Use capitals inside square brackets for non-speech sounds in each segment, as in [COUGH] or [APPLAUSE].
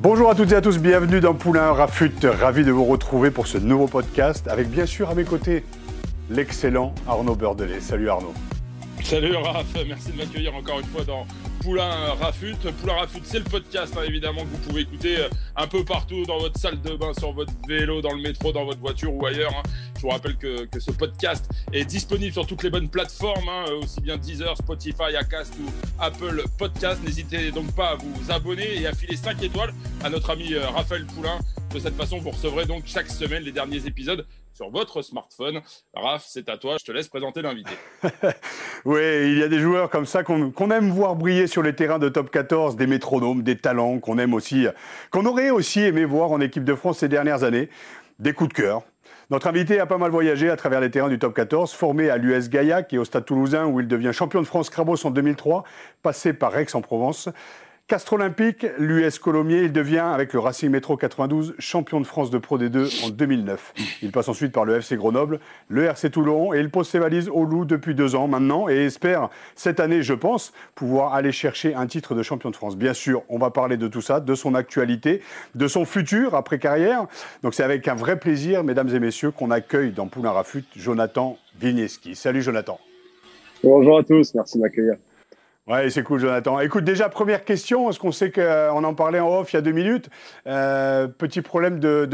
Bonjour à toutes et à tous, bienvenue dans Poulain Rafut. Ravi de vous retrouver pour ce nouveau podcast avec bien sûr à mes côtés l'excellent Arnaud Beurdelet. Salut Arnaud. Salut Raph, merci de m'accueillir encore une fois dans Poulain Rafut. Poulain Rafut, c'est le podcast hein, évidemment que vous pouvez écouter euh, un peu partout dans votre salle de bain, sur votre vélo, dans le métro, dans votre voiture ou ailleurs. hein. Je vous rappelle que, ce podcast est disponible sur toutes les bonnes plateformes, hein, aussi bien Deezer, Spotify, Acast ou Apple Podcast. N'hésitez donc pas à vous abonner et à filer 5 étoiles à notre ami euh, Raphaël Poulain. De cette façon, vous recevrez donc chaque semaine les derniers épisodes sur votre smartphone. Raph, c'est à toi, je te laisse présenter l'invité. [LAUGHS] Oui, il y a des joueurs comme ça qu'on aime voir briller sur les terrains de top 14, des métronomes, des talents qu'on aime aussi, qu'on aurait aussi aimé voir en équipe de France ces dernières années, des coups de cœur. Notre invité a pas mal voyagé à travers les terrains du top 14, formé à l'US Gaillac et au Stade Toulousain où il devient champion de France Crabos en 2003, passé par Aix-en-Provence. Castre Olympique, l'US Colomiers, il devient, avec le Racing Métro 92, champion de France de Pro D2 en 2009. Il passe ensuite par le FC Grenoble, le RC Toulon, et il pose ses valises au Loup depuis deux ans maintenant, et espère, cette année, je pense, pouvoir aller chercher un titre de champion de France. Bien sûr, on va parler de tout ça, de son actualité, de son futur après carrière. Donc c'est avec un vrai plaisir, mesdames et messieurs, qu'on accueille dans Poulain Rafut Jonathan Vigneski. Salut Jonathan. Bonjour à tous, merci de m'accueillir. Ouais, c'est cool, Jonathan. Écoute, déjà, première question, parce qu'on sait qu'on en parlait en off il y a deux minutes. Euh, petit problème de,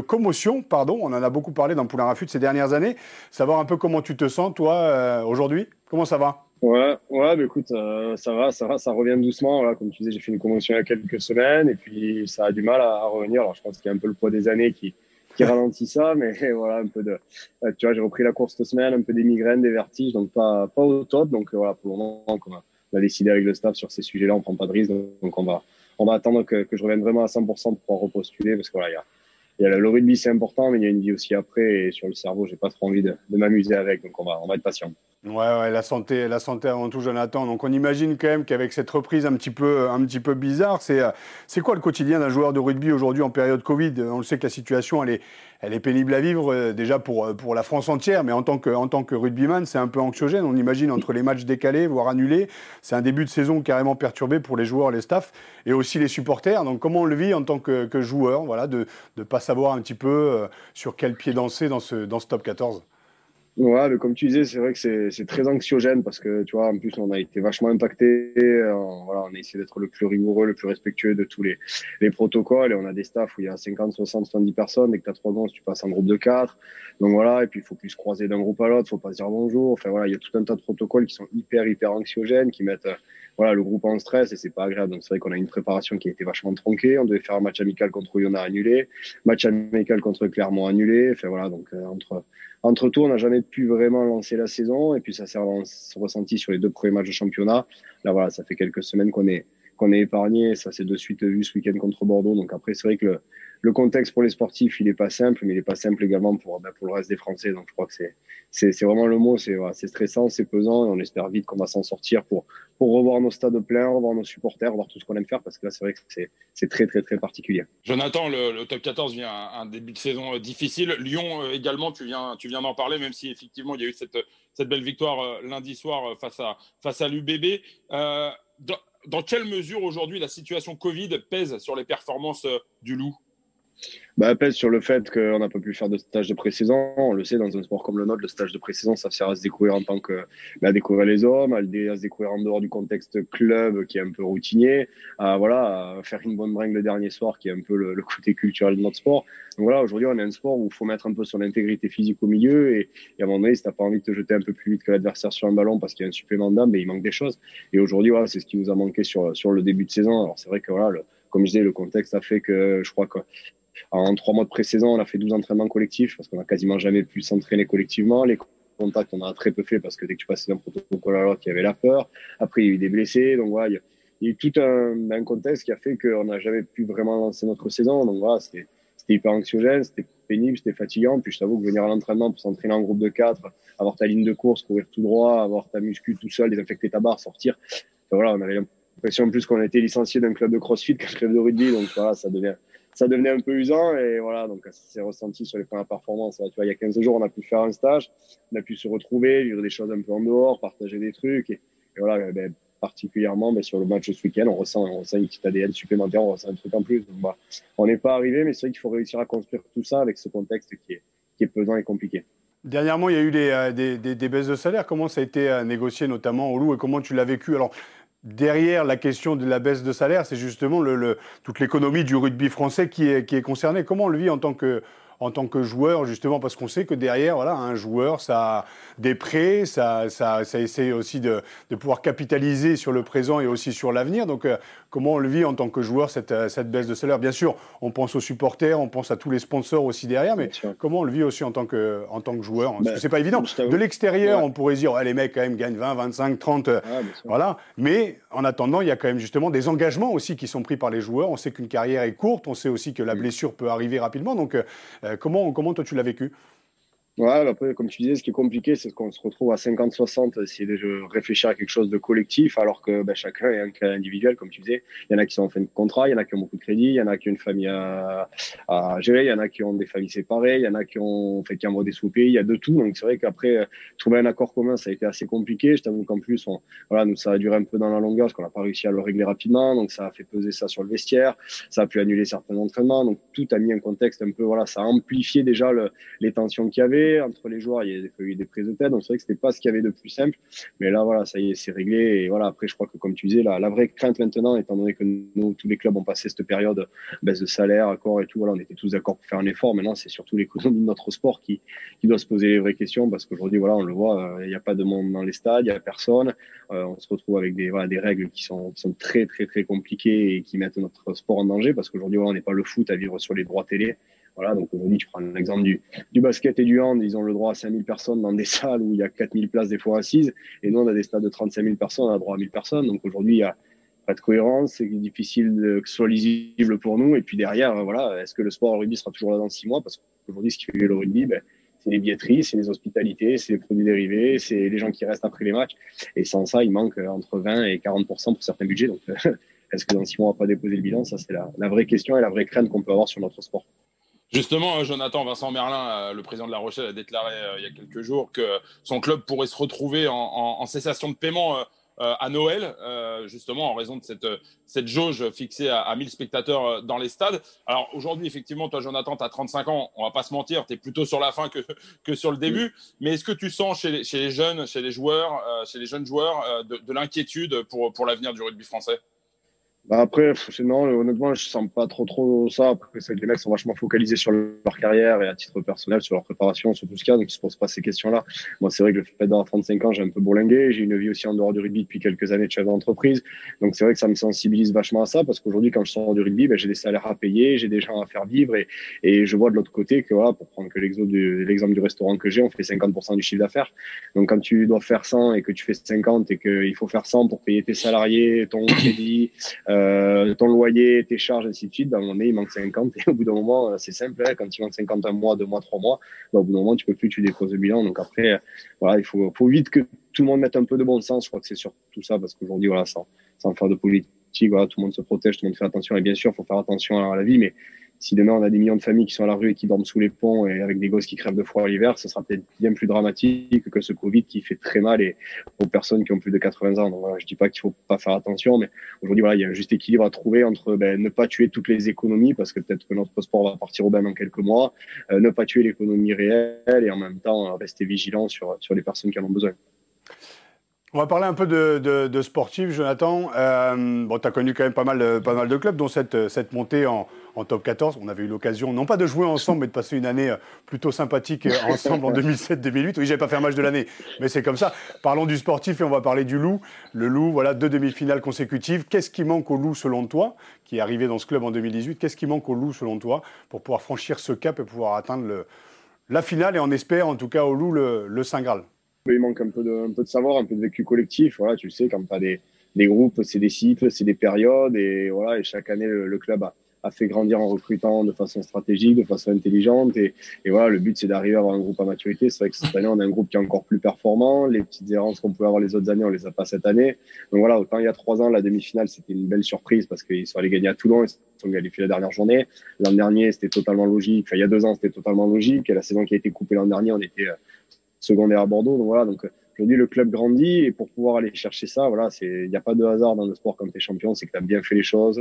commotion, pardon. On en a beaucoup parlé dans Poulain Rafut ces dernières années. Savoir un peu comment tu te sens, toi, euh, aujourd'hui. Comment ça va? Ouais, ouais, bah écoute, euh, ça va, ça va, ça revient doucement. Comme tu disais, j'ai fait une commotion il y a quelques semaines, et puis ça a du mal à, à revenir. Alors, je pense qu'il y a un peu le poids des années qui, qui ralentit ça, mais [LAUGHS] voilà, un peu de. euh, Tu vois, j'ai repris la course cette semaine, un peu des migraines, des vertiges, donc pas, pas au top. Donc euh, voilà, pour le moment, on a, on a décidé avec le staff sur ces sujets-là, on prend pas de risque, donc, on va, on va attendre que, que je revienne vraiment à 100% pour pouvoir repostuler, parce que voilà, il y a, y a le rugby, c'est important, mais il y a une vie aussi après, et sur le cerveau, j'ai pas trop envie de, de m'amuser avec, donc on va, on va être patient. Ouais, ouais, la santé, la santé avant tout, Jonathan. Donc on imagine quand même qu'avec cette reprise un petit peu, un petit peu bizarre, c'est, euh, c'est quoi le quotidien d'un joueur de rugby aujourd'hui en période Covid? On le sait que la situation, elle est, elle est pénible à vivre euh, déjà pour, euh, pour la France entière, mais en tant que, en tant que rugbyman, c'est un peu anxiogène. On imagine entre les matchs décalés, voire annulés, c'est un début de saison carrément perturbé pour les joueurs, les staffs et aussi les supporters. Donc comment on le vit en tant que, que joueur, voilà, de ne pas savoir un petit peu euh, sur quel pied danser dans ce, dans ce top 14 Ouais, mais comme tu disais, c'est vrai que c'est très anxiogène parce que, tu vois, en plus, on a été vachement impacté. Euh, voilà, on a essayé d'être le plus rigoureux, le plus respectueux de tous les, les protocoles. Et on a des staffs où il y a 50, 60, 70 personnes. Dès que tu as gosses, tu passes en groupe de quatre. Donc voilà, et puis il faut plus se croiser d'un groupe à l'autre, faut pas se dire bonjour. Enfin voilà, il y a tout un tas de protocoles qui sont hyper, hyper anxiogènes, qui mettent euh, voilà, le groupe en stress et c'est pas agréable. Donc c'est vrai qu'on a une préparation qui a été vachement tronquée. On devait faire un match amical contre Lyon a annulé, match amical contre Clermont annulé. Enfin voilà, donc euh, entre entre tout, on n'a jamais pu vraiment lancer la saison et puis ça s'est ressenti sur les deux premiers matchs de championnat. Là voilà, ça fait quelques semaines qu'on est qu'on est épargné. Ça s'est de suite vu ce week-end contre Bordeaux. Donc après, c'est vrai que le, le contexte pour les sportifs, il est pas simple, mais il est pas simple également pour, ben, pour le reste des Français. Donc je crois que c'est, vraiment le mot. C'est, voilà, stressant, c'est pesant, et on espère vite qu'on va s'en sortir pour, pour revoir nos stades pleins, revoir nos supporters, revoir tout ce qu'on aime faire, parce que là, c'est vrai que c'est, très, très, très particulier. Jonathan, le, le top 14 vient un, un début de saison euh, difficile. Lyon euh, également, tu viens, tu viens d'en parler, même si effectivement il y a eu cette, cette belle victoire euh, lundi soir face à, face à l'UBB. Dans, dans quelle mesure aujourd'hui la situation Covid pèse sur les performances du Loup? Bah, pèse sur le fait qu'on n'a pas pu faire de stage de pré-saison. On le sait, dans un sport comme le nôtre, le stage de pré-saison, ça sert à se découvrir en tant que, bah, à découvrir les hommes, à, se découvrir en dehors du contexte club qui est un peu routinier, à, voilà, faire une bonne bringue le dernier soir qui est un peu le, côté culturel de notre sport. Donc voilà, aujourd'hui, on a un sport où il faut mettre un peu son intégrité physique au milieu et, à un moment donné, si t'as pas envie de te jeter un peu plus vite que l'adversaire sur un ballon parce qu'il y a un supplément d'âme, mais il manque des choses. Et aujourd'hui, voilà, c'est ce qui nous a manqué sur, sur le début de saison. Alors c'est vrai que voilà, comme je disais, le contexte a fait que je crois que en trois mois de pré-saison, on a fait 12 entraînements collectifs parce qu'on a quasiment jamais pu s'entraîner collectivement. Les contact, on en a très peu fait parce que dès que tu passais d'un protocole à l'autre, il y avait la peur. Après, il y a eu des blessés. Donc voilà, il y a, eu tout un, contexte qui a fait qu'on n'a jamais pu vraiment lancer notre saison. Donc voilà, c'était hyper anxiogène, c'était pénible, c'était fatigant. Puis je t'avoue que venir à l'entraînement pour s'entraîner en groupe de quatre, avoir ta ligne de course, courir tout droit, avoir ta muscu tout seul, désinfecter ta barre, sortir. voilà, on avait l'impression en plus qu'on a été licencié d'un club de crossfit qu'un club de rugby. Donc voilà, ça devient ça devenait un peu usant et voilà, donc ça s'est ressenti sur les premières performances. Tu vois, il y a 15 jours, on a pu faire un stage, on a pu se retrouver, vivre des choses un peu en dehors, partager des trucs et, voilà, ben, particulièrement ben, sur le match ce week-end, on ressent, une petite ADN supplémentaire, on ressent un truc en plus. Bah, on n'est pas arrivé, mais c'est vrai qu'il faut réussir à construire tout ça avec ce contexte qui est, pesant et compliqué. Dernièrement, il y a eu des, euh, des, baisses de salaire. Comment ça a été euh, négocié, notamment au Loup, et comment tu l'as vécu? Derrière la question de la baisse de salaire, c'est justement le, toute l'économie du rugby français qui est, qui est concernée. Comment on le vit en tant que, en tant que joueur, justement, parce qu'on sait que derrière, voilà, un joueur, ça a des prêts, ça, ça, ça essaie aussi de, de, pouvoir capitaliser sur le présent et aussi sur l'avenir. Donc, euh, comment on le vit en tant que joueur, cette, euh, cette, baisse de salaire? Bien sûr, on pense aux supporters, on pense à tous les sponsors aussi derrière, mais comment on le vit aussi en tant que, en tant que joueur? Parce ben, que c'est pas évident. De l'extérieur, on pourrait dire, ouais, les mecs, quand même, gagnent 20, 25, 30, voilà. Mais en attendant, il y a quand même justement des engagements aussi qui sont pris par les joueurs. On sait qu'une carrière est courte, on sait aussi que la blessure peut arriver rapidement. Donc, euh, comment, comment toi tu l'as vécu? Ouais, après, comme tu disais, ce qui est compliqué, c'est qu'on se retrouve à 50-60, essayer de réfléchir à quelque chose de collectif, alors que ben, chacun est un cas individuel, comme tu disais. Il y en a qui sont en fin de contrat, il y en a qui ont beaucoup de crédit, il y en a qui ont une famille à, gérer, il y en a qui ont des familles séparées, il y en a qui ont fait qui envoient des sous-pays, il y a de tout. Donc c'est vrai qu'après, trouver un accord commun, ça a été assez compliqué. Je t'avoue qu'en plus, voilà, nous, ça a duré un peu dans la longueur, parce qu'on n'a pas réussi à le régler rapidement. Donc ça a fait peser ça sur le vestiaire, ça a pu annuler certains entraînements. Donc tout a mis un contexte un peu, voilà, ça a amplifié déjà le, les tensions qu'il y avait entre les joueurs, il y a eu des prises de tête, donc c'est vrai que c'était pas ce qu'il y avait de plus simple. Mais là, voilà, ça y est, c'est réglé. Et voilà, après, je crois que comme tu disais, la, la vraie crainte maintenant, étant donné que nous, tous les clubs ont passé cette période baisse de salaire, accord et tout, voilà, on était tous d'accord pour faire un effort. Maintenant, c'est surtout l'économie de notre sport qui, qui doit se poser les vraies questions parce qu'aujourd'hui, voilà, on le voit, euh, il n'y a pas de monde dans les stades, il n'y a personne. Euh, on se retrouve avec des, voilà, des règles qui sont, qui sont très, très, très compliquées et qui mettent notre sport en danger parce qu'aujourd'hui, voilà, on n'est pas le foot à vivre sur les droits télé. Voilà, donc aujourd'hui, tu prends l'exemple du, du basket et du hand, ils ont le droit à 5000 personnes dans des [LAUGHS] salles où il y a 4000 places des fois assises, et nous, on a des stades de 35 000 personnes, on a droit à 1000 personnes. Donc aujourd'hui, il y a pas de cohérence, c'est difficile de, que ce soit lisible pour nous. Et puis derrière, voilà, est-ce que le sport au rugby sera toujours là dans six mois? Parce qu'aujourd'hui, ce qui fait le rugby, ben, c'est les billetteries, c'est les hospitalités, c'est les produits dérivés, c'est les gens qui restent après les matchs. Et sans ça, il manque entre 20 et 40% pour certains budgets. Donc, [LAUGHS] est-ce que dans six mois, on va pas déposer le bilan? Ça, c'est la vraie question et la vraie crainte qu'on peut avoir sur notre sport. Justement, euh, Jonathan Vincent Merlin, euh, le président de La Rochelle, a déclaré euh, il y a quelques jours que son club pourrait se retrouver en, cessation de paiement à Noël, justement en raison de cette, jauge fixée à, à 1000 spectateurs dans les stades. Alors aujourd'hui, effectivement, toi, Jonathan, tu as 35 ans, on va pas se mentir, tu es plutôt sur la fin que, [LAUGHS] que sur le début. Mais est-ce que tu sens chez les, chez les jeunes, chez les joueurs, chez les jeunes joueurs, de, de l'inquiétude pour, pour l'avenir du rugby français? Bah après, non, honnêtement, je sens pas trop trop ça. Après, c'est que les mecs sont vachement focalisés sur leur carrière et à titre personnel, sur leur préparation, sur tout ce qu'il y a, donc ils se posent pas ces questions-là. Moi, c'est vrai que le fait d'avoir 35 ans, j'ai un peu bourlingué. J'ai une vie aussi en dehors du rugby depuis quelques années de chef d'entreprise. Donc c'est vrai que ça me sensibilise vachement à ça parce qu'aujourd'hui, quand je sors du rugby, ben, j'ai des salaires à payer, j'ai des gens à faire vivre et, et je vois de l'autre côté que voilà, pour prendre que l'exemple du, du restaurant que j'ai, on fait 50% du chiffre d'affaires. Donc quand tu dois faire 100 et que tu fais 50 et qu'il faut faire 100 pour payer tes salariés, ton crédit, euh, ton loyer, tes charges, ainsi de suite, ben, on est, il manque 50 et au bout d'un moment, euh, c'est simple, hein, quand il manque 50 un mois, deux mois, trois mois, ben, au bout d'un moment, tu peux plus, tu déposes le bilan. Donc après, euh, voilà, il faut, faut vite que tout le monde mette un peu de bon sens. Je crois que c'est surtout ça parce qu'aujourd'hui, voilà, sans, sans faire de politique, voilà, tout le monde se protège, tout le monde fait attention. Et bien sûr, faut faire attention à la vie, mais si demain on a des millions de familles qui sont à la rue et qui dorment sous les ponts et avec des gosses qui crèvent de froid l'hiver, ce sera peut-être bien plus dramatique que ce Covid qui fait très mal et aux personnes qui ont plus de 80 ans. Donc voilà, je dis pas qu'il faut pas faire attention, mais aujourd'hui voilà, il y a un juste équilibre à trouver entre ben, ne pas tuer toutes les économies parce que peut-être que notre sport va partir au bain dans quelques mois, euh, ne pas tuer l'économie réelle et en même temps rester vigilant sur sur les personnes qui en ont besoin. On va parler un peu de, de, de sportifs, Jonathan. Euh, bon, tu as connu quand même pas mal, pas mal de clubs, dont cette, cette montée en, en top 14. On avait eu l'occasion, non pas de jouer ensemble, mais de passer une année euh, plutôt sympathique euh, [LAUGHS] ensemble en 2007-2008. Oui, j'avais pas fait un match de l'année, mais c'est comme ça. Parlons du sportif et on va parler du Loup. Le Loup, voilà, deux demi-finales consécutives. Qu'est-ce qui manque au Loup selon toi, qui est arrivé dans ce club en 2018 Qu'est-ce qui manque au Loup selon toi pour pouvoir franchir ce cap et pouvoir atteindre le, la finale et on espère en tout cas au loup le, le Saint Graal? Il manque un peu, de, un peu de savoir, un peu de vécu collectif. Voilà, tu sais, quand tu as des, des groupes, c'est des cycles, c'est des périodes et voilà, et chaque année le, club a, a fait grandir en recrutant de façon stratégique, de façon intelligente. Et, et voilà, le but, c'est d'arriver à avoir un groupe à maturité. C'est vrai que cette année, on a un groupe qui est encore plus performant. Les petites errances qu'on pouvait avoir les autres années, on les a pas cette année. Donc voilà, autant il y a trois ans, la demi-finale, c'était une belle surprise parce qu'ils sont allés gagner à Toulon. Ils sont qualifiés la dernière journée. L'an dernier, c'était totalement logique. Enfin, il y a deux ans, c'était totalement logique. Et la saison qui a été coupée l'an dernier, on était euh, secondaire à Bordeaux. Donc voilà, donc Aujourd'hui, le club grandit et pour pouvoir aller chercher ça, voilà, c'est, il n'y a pas de hasard dans le sport comme tu es champion, c'est que tu as bien fait les choses,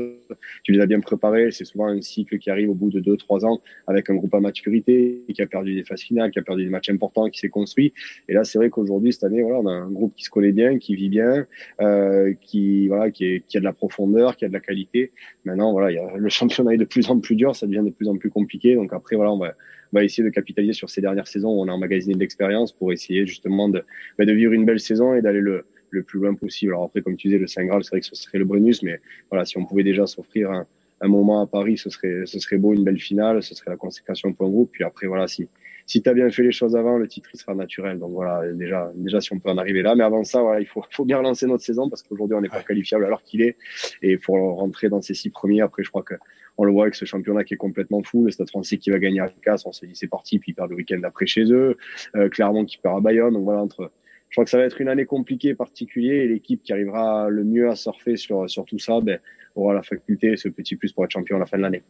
tu les as bien préparées. C'est souvent un cycle qui arrive au bout de deux, trois ans avec un groupe à maturité qui a perdu des phases finales, qui a perdu des matchs importants, qui s'est construit. Et là, c'est vrai qu'aujourd'hui, cette année, voilà, on a un groupe qui se connaît bien, qui vit bien, euh, qui, voilà, qui, est, qui a de la profondeur, qui a de la qualité. Maintenant, voilà, il y a, le championnat est de plus en plus dur, ça devient de plus en plus compliqué. Donc après, voilà, on va, va essayer de capitaliser sur ces dernières saisons où on a emmagasiné de l'expérience pour essayer justement de, bah, de vivre une belle saison et d'aller le, le plus loin possible. Alors après, comme tu disais, le Saint Graal, c'est vrai que ce serait le Brunus, mais voilà, si on pouvait déjà s'offrir un, un, moment à Paris, ce serait, ce serait beau, une belle finale, ce serait la consécration pour un groupe. Puis après, voilà, si, si tu as bien fait les choses avant, le titre il sera naturel. Donc voilà, déjà, déjà si on peut en arriver là. Mais avant ça, voilà, il faut, faut bien relancer notre saison parce qu'aujourd'hui on n'est pas qualifiable alors qu'il est et il faut rentrer dans ces six premiers. Après, je crois que on le voit avec ce championnat qui est complètement fou. Le Stade Français qui va gagner à Casse, on s'est dit c'est parti, puis ils perdent le week-end après chez eux. Euh, Clermont qui perd à Bayonne. Donc voilà, entre je crois que ça va être une année compliquée, particulière, et l'équipe qui arrivera le mieux à surfer sur, sur tout ça ben, aura la faculté, ce petit plus pour être champion à la fin de l'année.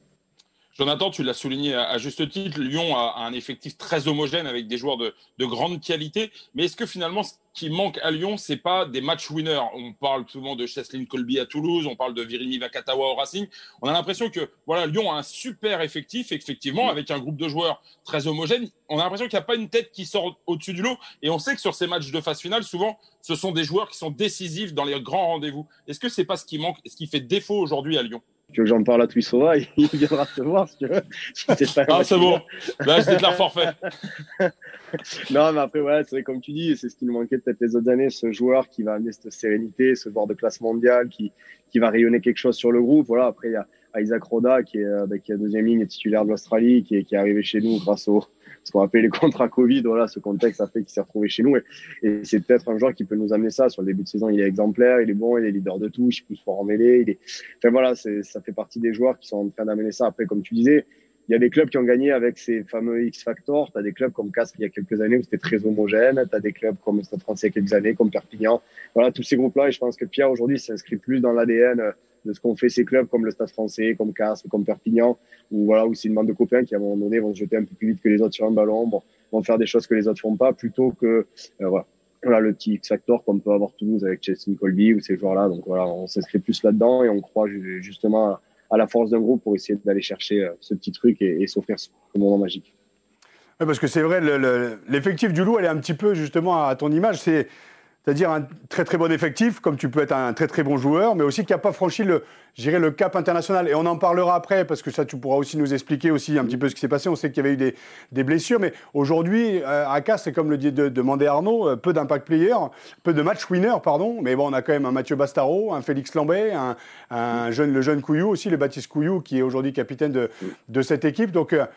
Jonathan, tu l'as souligné à juste titre, Lyon a un effectif très homogène avec des joueurs de, de grande qualité. Mais est-ce que finalement, ce qui manque à Lyon, c'est pas des match winners? On parle souvent de Cheslin Colby à Toulouse, on parle de Virimi Vakatawa au Racing. On a l'impression que voilà, Lyon a un super effectif, effectivement, avec un groupe de joueurs très homogène. On a l'impression qu'il n'y a pas une tête qui sort au-dessus du lot. Et on sait que sur ces matchs de phase finale, souvent, ce sont des joueurs qui sont décisifs dans les grands rendez-vous. Est-ce que c'est pas ce qui manque, ce qui fait défaut aujourd'hui à Lyon? Que j'en parle à Twissova, [LAUGHS] il viendra te voir si tu veux. ah, c'est bon. Là, je déclare forfait. [LAUGHS] non, mais après, ouais, c'est vrai, comme tu dis, c'est ce qui nous manquait peut-être les autres années, ce joueur qui va amener cette sérénité, ce joueur de classe mondiale qui, qui va rayonner quelque chose sur le groupe. Voilà, après, il y a Isaac Roda qui est, euh, bah, qui est deuxième ligne et titulaire de l'Australie, qui est, qui est arrivé chez nous grâce au, ce qu'on appelle les contrats Covid. Voilà, ce contexte a fait qu'il s'est retrouvé chez nous. Et, et c'est peut-être un joueur qui peut nous amener ça. Sur le début de saison, il est exemplaire, il est bon, il est leader de touche, il pousse fort en mêlée. Il est... Enfin voilà, ça fait partie des joueurs qui sont en train d'amener ça. Après, comme tu disais, il y a des clubs qui ont gagné avec ces fameux X Factor. Tu as des clubs comme Castres il y a quelques années où c'était très homogène. Tu as des clubs comme Stade français il y a quelques années, comme Perpignan. Voilà, tous ces groupes-là. Et je pense que Pierre aujourd'hui s'inscrit plus dans l'ADN de ce qu'ont fait ces clubs comme le Stade français, comme Castres, comme Perpignan, où voilà, où c'est une bande de copains qui à un moment donné vont se jeter un peu plus vite que les autres sur un ballon, bon, vont faire des choses que les autres font pas, plutôt que euh, voilà. Le petit X-Factor qu'on peut avoir Toulouse avec Chelsea Colby ou ces joueurs-là. Donc voilà, on s'inscrit plus là-dedans et on croit justement à, la force d'un groupe pour essayer d'aller chercher euh, ce petit truc et, et s'offrir ce moment magique. parce que c'est vrai, l'effectif du loup, elle est un petit peu justement à ton image. C'est c'est-à-dire un très très bon effectif, comme tu peux être un très très bon joueur, mais aussi qui n'a pas franchi le, le cap international. Et on en parlera après, parce que ça, tu pourras aussi nous expliquer aussi un petit peu ce qui s'est passé. On sait qu'il y avait eu des, blessures, mais aujourd'hui, euh, à c'est comme le dit de, demandait Arnaud, euh, peu d'impact player, peu de match winner, pardon. Mais bon, on a quand même un Mathieu Bastaro, un Félix Lambet, un jeune, le jeune Couillou aussi, le Baptiste Couillou, qui est aujourd'hui capitaine de, de cette équipe. Donc, euh,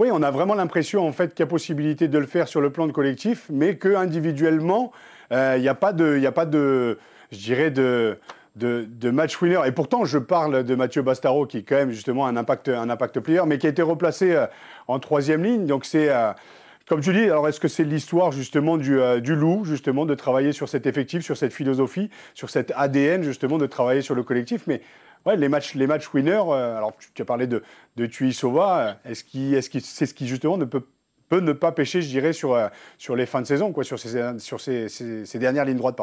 oui, on a vraiment l'impression en fait qu'il y a possibilité de le faire sur le plan de collectif, mais que individuellement, il euh, n'y a pas de, il a pas de, je dirais de, de, de, match winner. Et pourtant, je parle de Mathieu Bastaro, qui est quand même justement un impact, un impact player, mais qui a été replacé euh, en troisième ligne. Donc c'est euh, comme tu dis, alors est-ce que c'est l'histoire justement du, du, loup, justement, de travailler sur cet effectif, sur cette philosophie, sur cet ADN, justement, de travailler sur le collectif? Mais ouais, les matchs, les matchs winners, alors tu, as parlé de, de Tuisova, est-ce que est -ce c'est ce qui justement ne peut peut ne pas pêcher, je dirais, sur, euh, sur les fins de saison, quoi, sur ces, dernières lignes droites.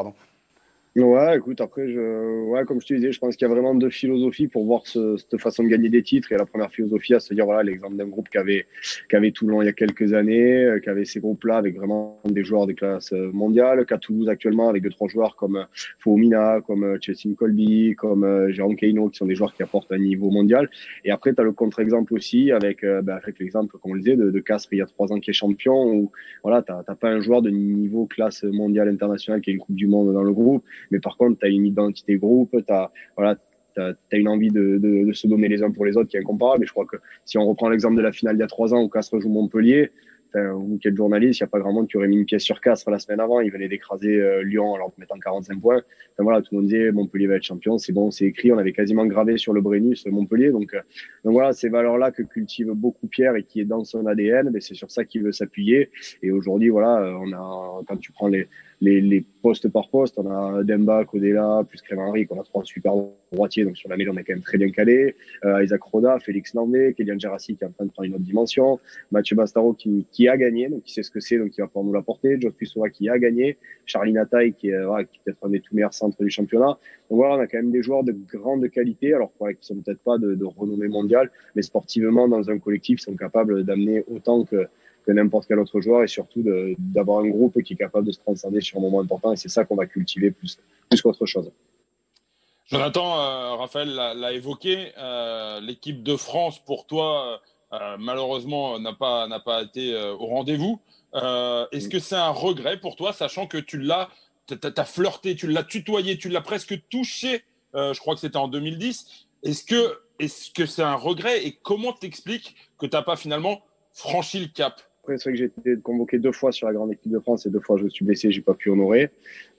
Ouais, écoute, après, je, ouais, comme je te disais, je pense qu'il y a vraiment deux philosophies pour voir ce, cette façon de gagner des titres. Et la première philosophie, à se dire, voilà, l'exemple d'un groupe qui avait, qui avait Toulon il y a quelques années, euh, qui avait ces groupes-là avec vraiment des joueurs des classes euh, mondiales, qu'à Toulouse actuellement avec deux, trois joueurs comme euh, Foumina, comme Chelsea Colby, comme Jérôme Keino, qui sont des joueurs qui apportent un niveau mondial. Et après, tu as le contre-exemple aussi avec, bah, avec l'exemple, comme on le disait, de, de Castres il y a trois ans qui est champion, où, voilà, t'as pas un joueur de niveau classe mondiale internationale qui est une Coupe du Monde dans le groupe mais par contre, tu as une identité groupe, tu as, voilà, as, une envie de, de, de, se donner les uns pour les autres qui est incomparable. Et je crois que si on reprend l'exemple de la finale il y a trois ans où Castres joue Montpellier, qui êtes journaliste, il n'y a pas grand monde qui aurait mis une pièce sur Castres la semaine avant. Ils venaient d'écraser euh, Lyon en leur mettant 45 points. Enfin, voilà, tout le monde disait Montpellier va être champion, c'est bon, c'est écrit. On avait quasiment gravé sur le Brennus Montpellier. Donc, euh, donc voilà, ces valeurs-là que cultive beaucoup Pierre et qui est dans son ADN, mais c'est sur ça qu'il veut s'appuyer. Et aujourd'hui, voilà, euh, on a, quand tu prends les, les, les, postes par poste. On a Demba, Codella, plus Henry, on a trois super droitiers. Donc sur la mêlée, on est quand même très bien calé. Euh, Isaac Roda, Félix Landé, Kélian Gerassi qui est en train de prendre une autre dimension. Mathieu Bastaro qui, qui a gagné, donc qui sait ce que c'est, donc qui va pouvoir nous l'apporter. Joe Pussova qui a gagné. Charlie Nataille qui est, voilà, qui est peut-être un des tout meilleurs centres du championnat. Donc voilà, on a quand même des joueurs de grande qualité, alors voilà, qui sont peut-être pas de, de renommée mondiale, mais sportivement dans un collectif sont capables d'amener autant que que n'importe quel autre joueur et surtout d'avoir un groupe qui est capable de se transcender sur un moment important. Et c'est ça qu'on va cultiver plus, plus qu'autre chose. Jonathan, euh, Raphaël l'a évoqué, euh, l'équipe de France pour toi, euh, malheureusement, n'a pas, pas été au rendez-vous. Est-ce que c'est un regret pour toi, sachant que tu l'as, as flirté, tu l'as tutoyé, tu l'as presque touché, je crois que c'était en 2010. Est-ce que est-ce que c'est un regret et comment t'expliques que tu n'as pas finalement franchi le cap? Après, c'est vrai que j'ai été convoqué deux fois sur la grande équipe de France et deux fois je me suis blessé, j'ai pas pu honorer.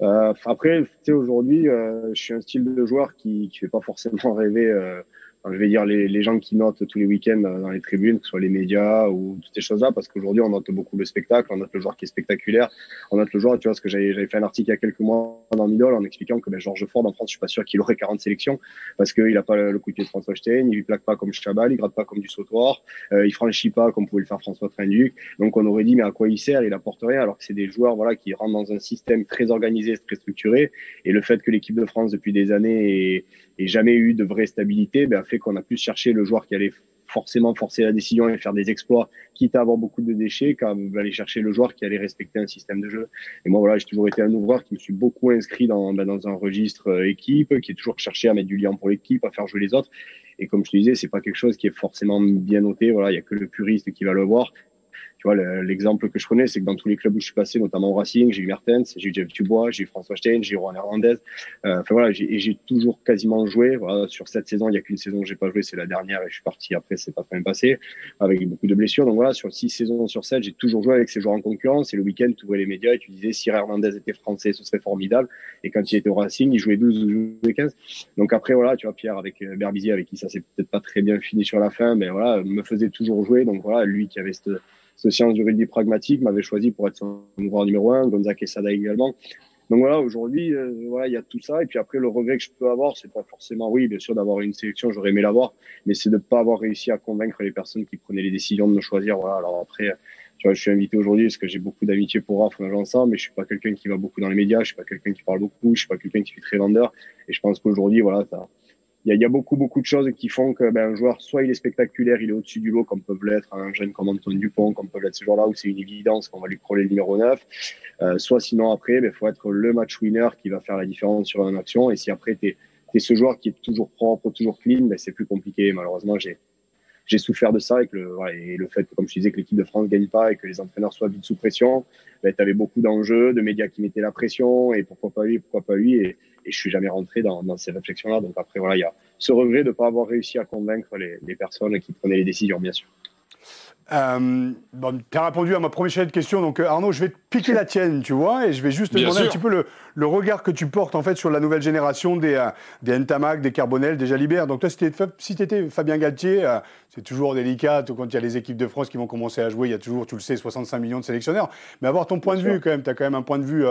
Euh, après, tu aujourd'hui, euh, je suis un style de joueur qui, qui fait pas forcément rêver euh, je vais dire les, les, gens qui notent tous les week-ends dans les tribunes, que ce soit les médias ou toutes ces choses-là, parce qu'aujourd'hui on note beaucoup le spectacle, on note le joueur qui est spectaculaire, on note le joueur, tu vois, ce que j'avais fait un article il y a quelques mois dans Midol en expliquant que ben, Georges Ford en France, je suis pas sûr qu'il aurait 40 sélections, parce qu'il a pas le coup de pied de François Stein, il lui plaque pas comme Chabal, il gratte pas comme du sautoir, euh, il franchit pas comme pouvait le faire François Trinduc, donc on aurait dit mais à quoi il sert, il apporte rien, alors que c'est des joueurs voilà qui rentrent dans un système très organisé, très structuré, et le fait que l'équipe de France depuis des années ait, jamais eu de vraie stabilité, ben, fait qu'on a pu chercher le joueur qui allait forcément forcer la décision et faire des exploits, quitte à avoir beaucoup de déchets, qu'à aller chercher le joueur qui allait respecter un système de jeu. Et moi, voilà, j'ai toujours été un ouvreur qui me suis beaucoup inscrit dans, ben, dans un registre euh, équipe, qui est toujours cherché à mettre du lien pour l'équipe, à faire jouer les autres. Et comme je te disais, c'est pas quelque chose qui est forcément bien noté. Voilà, il y a que le puriste qui va le voir. Tu vois, l'exemple que je connais, c'est que dans tous les clubs où je suis passé, notamment au Racing, j'ai eu Mertens, j'ai eu Jeff Dubois, j'ai eu François Stein, j'ai eu Juan Hernandez. Euh, enfin voilà, j'ai toujours quasiment joué. Voilà, sur cette saison, il y a qu'une saison que j'ai pas joué, c'est la dernière, et je suis parti après, c'est pas très bien passé, avec beaucoup de blessures. Donc voilà, sur six saisons sur sept, j'ai toujours joué avec ces joueurs en concurrence. Et le week-end, tu ouvrais les médias et tu disais si Hernandez était français, ce serait formidable. Et quand il était au Racing, il jouait 12 ou jouait 15. Donc après, voilà, tu vois, Pierre avec euh, Berbizier, avec qui ça s'est peut-être pas très bien fini sur la fin, mais voilà, me faisait toujours jouer. Donc voilà, lui qui avait cette ce science du rugby pragmatique m'avait choisi pour être son joueur numéro un, Gonzaga Quesada également. Donc voilà, aujourd'hui, euh, voilà, il y a tout ça. Et puis après, le regret que je peux avoir, c'est pas forcément, oui, bien sûr, d'avoir une sélection, j'aurais aimé l'avoir, mais c'est de ne pas avoir réussi à convaincre les personnes qui prenaient les décisions de me choisir. Voilà. Alors après, tu vois, je suis invité aujourd'hui parce que j'ai beaucoup d'amitié pour Raph, on ensemble, mais je suis pas quelqu'un qui va beaucoup dans les médias, je suis pas quelqu'un qui parle beaucoup, je suis pas quelqu'un qui fait très vendeur. Et je pense qu'aujourd'hui, voilà, il y a, y a, beaucoup beaucoup de choses qui font que ben, un joueur soit il est spectaculaire, il est au-dessus du lot, comme peuvent l'être un jeune comme Antoine Dupont, comme peuvent l'être ce genre-là où c'est une évidence qu'on va lui coller le numéro 9. Euh, soit sinon après, il ben, faut être le match winner qui va faire la différence sur une action. Et si après tu es, ce joueur qui est toujours propre, toujours clean, ben, c'est plus compliqué. Malheureusement, j'ai j'ai souffert de ça et, le, et le fait que, comme je disais, que l'équipe de France ne gagne pas et que les entraîneurs soient vite sous pression, ben, tu avais beaucoup d'enjeux, de médias qui mettaient la pression et pourquoi pas lui, pourquoi pas lui. Et, je suis jamais rentré dans, dans ces réflexions-là. Donc après, voilà, il y a ce regret de ne pas avoir réussi à convaincre les personnes qui prenaient les décisions, bien sûr. Euh, bon, tu as répondu à ma première de questions, donc euh, Arnaud, je vais te piquer la tienne, tu vois, et je vais juste te demander un petit peu le, le, regard que tu portes en fait sur la nouvelle génération des, euh, des Ntamak, des Carbonel, des Jalibert. Donc toi, si tu étais Fabien Galtier, euh, c'est toujours délicat quand il y a les équipes de France qui vont commencer à jouer, il y a toujours, tu le sais, 65 millions de sélectionneurs. Mais avoir ton point de vue quand même, tu as quand même un point de vue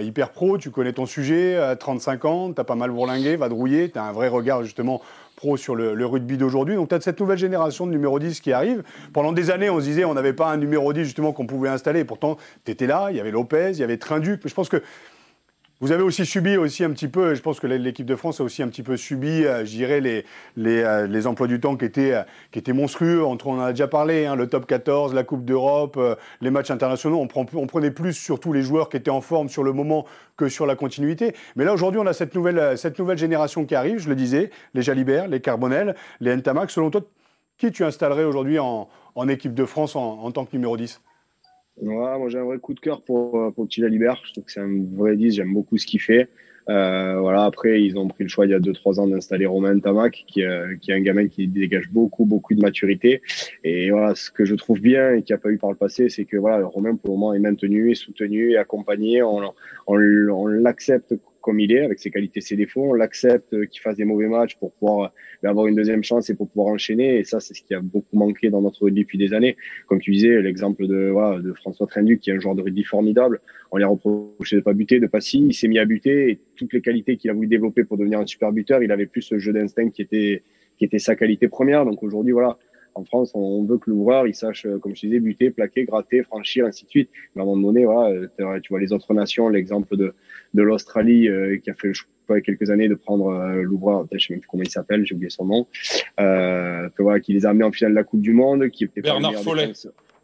hyper pro, tu connais ton sujet, 35 ans, tu as pas mal bourlingué, vadrouillé, tu as un vrai regard justement pro sur le, rugby d'aujourd'hui. Donc tu as cette nouvelle génération de numéro 10 qui arrive. Pendant des années, on se disait on n'avait pas un numéro 10 justement qu'on pouvait installer. pourtant, tu étais là, il y avait Lopez, il y avait Trinduc. Je pense que vous avez aussi subi aussi un petit peu, je pense que l'équipe de France a aussi un petit peu subi, euh, je dirais, les, les, euh, les, emplois du temps qui étaient, euh, qui étaient monstrueux. Entre, on en a déjà parlé, hein, le top 14, la Coupe d'Europe, les matchs internationaux. On, prenait plus sur tous les joueurs qui étaient en forme sur le moment que sur la continuité. Mais là, aujourd'hui, on a cette nouvelle, cette nouvelle génération qui arrive, je le disais, les Jalibert, les Carbonel, les Ntamak. Selon toi, qui tu installerais aujourd'hui en, en, équipe de France en, en tant que numéro 10 Ouais, moi j'ai un vrai coup de cœur pour, euh, pour Tila Liber. Je trouve que c'est un vrai 10, j'aime beaucoup ce qu'il fait. Euh, voilà, après, ils ont pris le choix il y a 2-3 ans d'installer Romain Tamac, qui, euh, qui est un gamin qui dégage beaucoup, beaucoup de maturité. Et voilà, ce que je trouve bien et qui a pas eu par le passé, c'est que voilà, Romain, pour le moment, est maintenu, est soutenu, est accompagné. On, on l'accepte comme il est, avec ses qualités, ses défauts. On l'accepte euh, qu'il fasse des mauvais matchs pour pouvoir euh, avoir une deuxième chance et pour pouvoir enchaîner. Et ça, c'est ce qui a beaucoup manqué dans notre rugby depuis des années. Comme tu disais, l'exemple de, voilà, de François Trenduc, qui est un joueur de rugby formidable. On lui a reproché de pas buter, de pas si. Il s'est mis à buter et toutes les qualités qu'il a voulu développer pour devenir un super buteur, il avait plus ce jeu d'instinct qui était, qui était sa qualité première. Donc aujourd'hui, voilà, en France, on veut que l'ouvreur, il sache, euh, comme je disais, buter, plaquer, gratter, franchir, ainsi de suite. Mais à un moment donné, voilà, euh, tu vois les autres nations, l'exemple de, de l'Australie euh, qui a fait le choix il y a quelques années de prendre l'ouvreur, je sais même plus comment il s'appelle, j'ai oublié son nom, euh, que, voilà, qui les a amenés en finale de la Coupe du Monde, qui était Bernard Follet.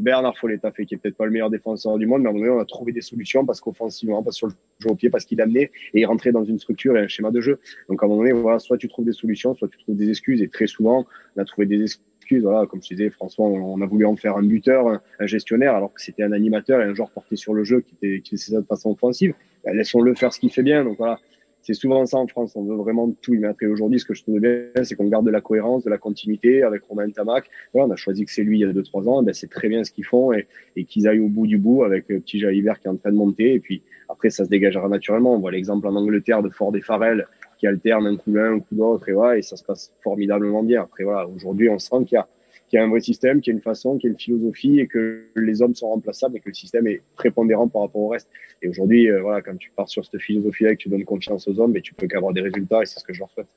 Bernard Follet a fait, qui est peut-être pas le meilleur défenseur du monde, mais à un moment donné, on a trouvé des solutions parce qu'offensivement, parce sur le jeu au pied, parce qu'il amenait et il rentrait dans une structure et un schéma de jeu. Donc à un moment donné, voilà, soit tu trouves des solutions, soit tu trouves des excuses. Et très souvent, on a trouvé des excuses voilà, comme je disais, François, on, a voulu en faire un buteur, un, gestionnaire, alors que c'était un animateur et un joueur porté sur le jeu qui était faisait ça de façon offensive. Ben, laissons-le faire ce qu'il fait bien. Donc voilà, c'est souvent ça en France. On veut vraiment tout y mettre. Et aujourd'hui, ce que je trouve bien, c'est qu'on garde de la cohérence, de la continuité avec Romain Tamac. On a choisi que c'est lui il y a deux trois ans. Ben, c'est très bien ce qu'ils font et, qu'ils aillent au bout du bout avec euh, petit Jalibert qui est en train de monter. Et puis après, ça se dégagera naturellement. On voit l'exemple en Angleterre de Ford et Farrell qui alternent un coup l'un, un coup l'autre et voilà, et ça se passe formidablement bien. Après voilà, aujourd'hui, on sent qu'il y a y a un vrai système, qu'il y a une façon, qu'il y a une philosophie et que les hommes sont remplaçables et que le système est prépondérant par rapport au reste. Et aujourd'hui, euh, voilà, quand tu pars sur cette philosophie-là et que tu donnes confiance aux hommes, mais tu peux qu'avoir des résultats et c'est ce que je leur souhaite.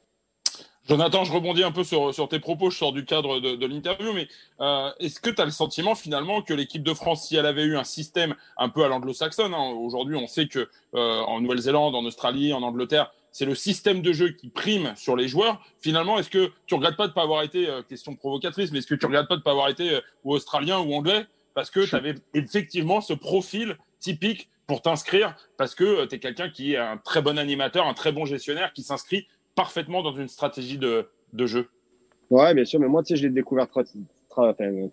Jonathan, je rebondis un peu sur, sur tes propos, je sors du cadre de, de l'interview, mais euh, est-ce que tu as le sentiment finalement que l'équipe de France, si elle avait eu un système un peu à l'anglo-saxonne, hein, aujourd'hui on sait que euh, en Nouvelle-Zélande, en Australie, en Angleterre, c'est le système de jeu qui prime sur les joueurs. Finalement, est-ce que tu regrettes pas de pas avoir été, euh, question provocatrice, mais est-ce que tu regrettes pas de pas avoir été euh, ou australien ou anglais parce que tu avais effectivement ce profil typique pour t'inscrire parce que euh, tu es quelqu'un qui est un très bon animateur, un très bon gestionnaire qui s'inscrit parfaitement dans une stratégie de, de jeu? Ouais, bien sûr, mais moi, tu sais, je l'ai découvert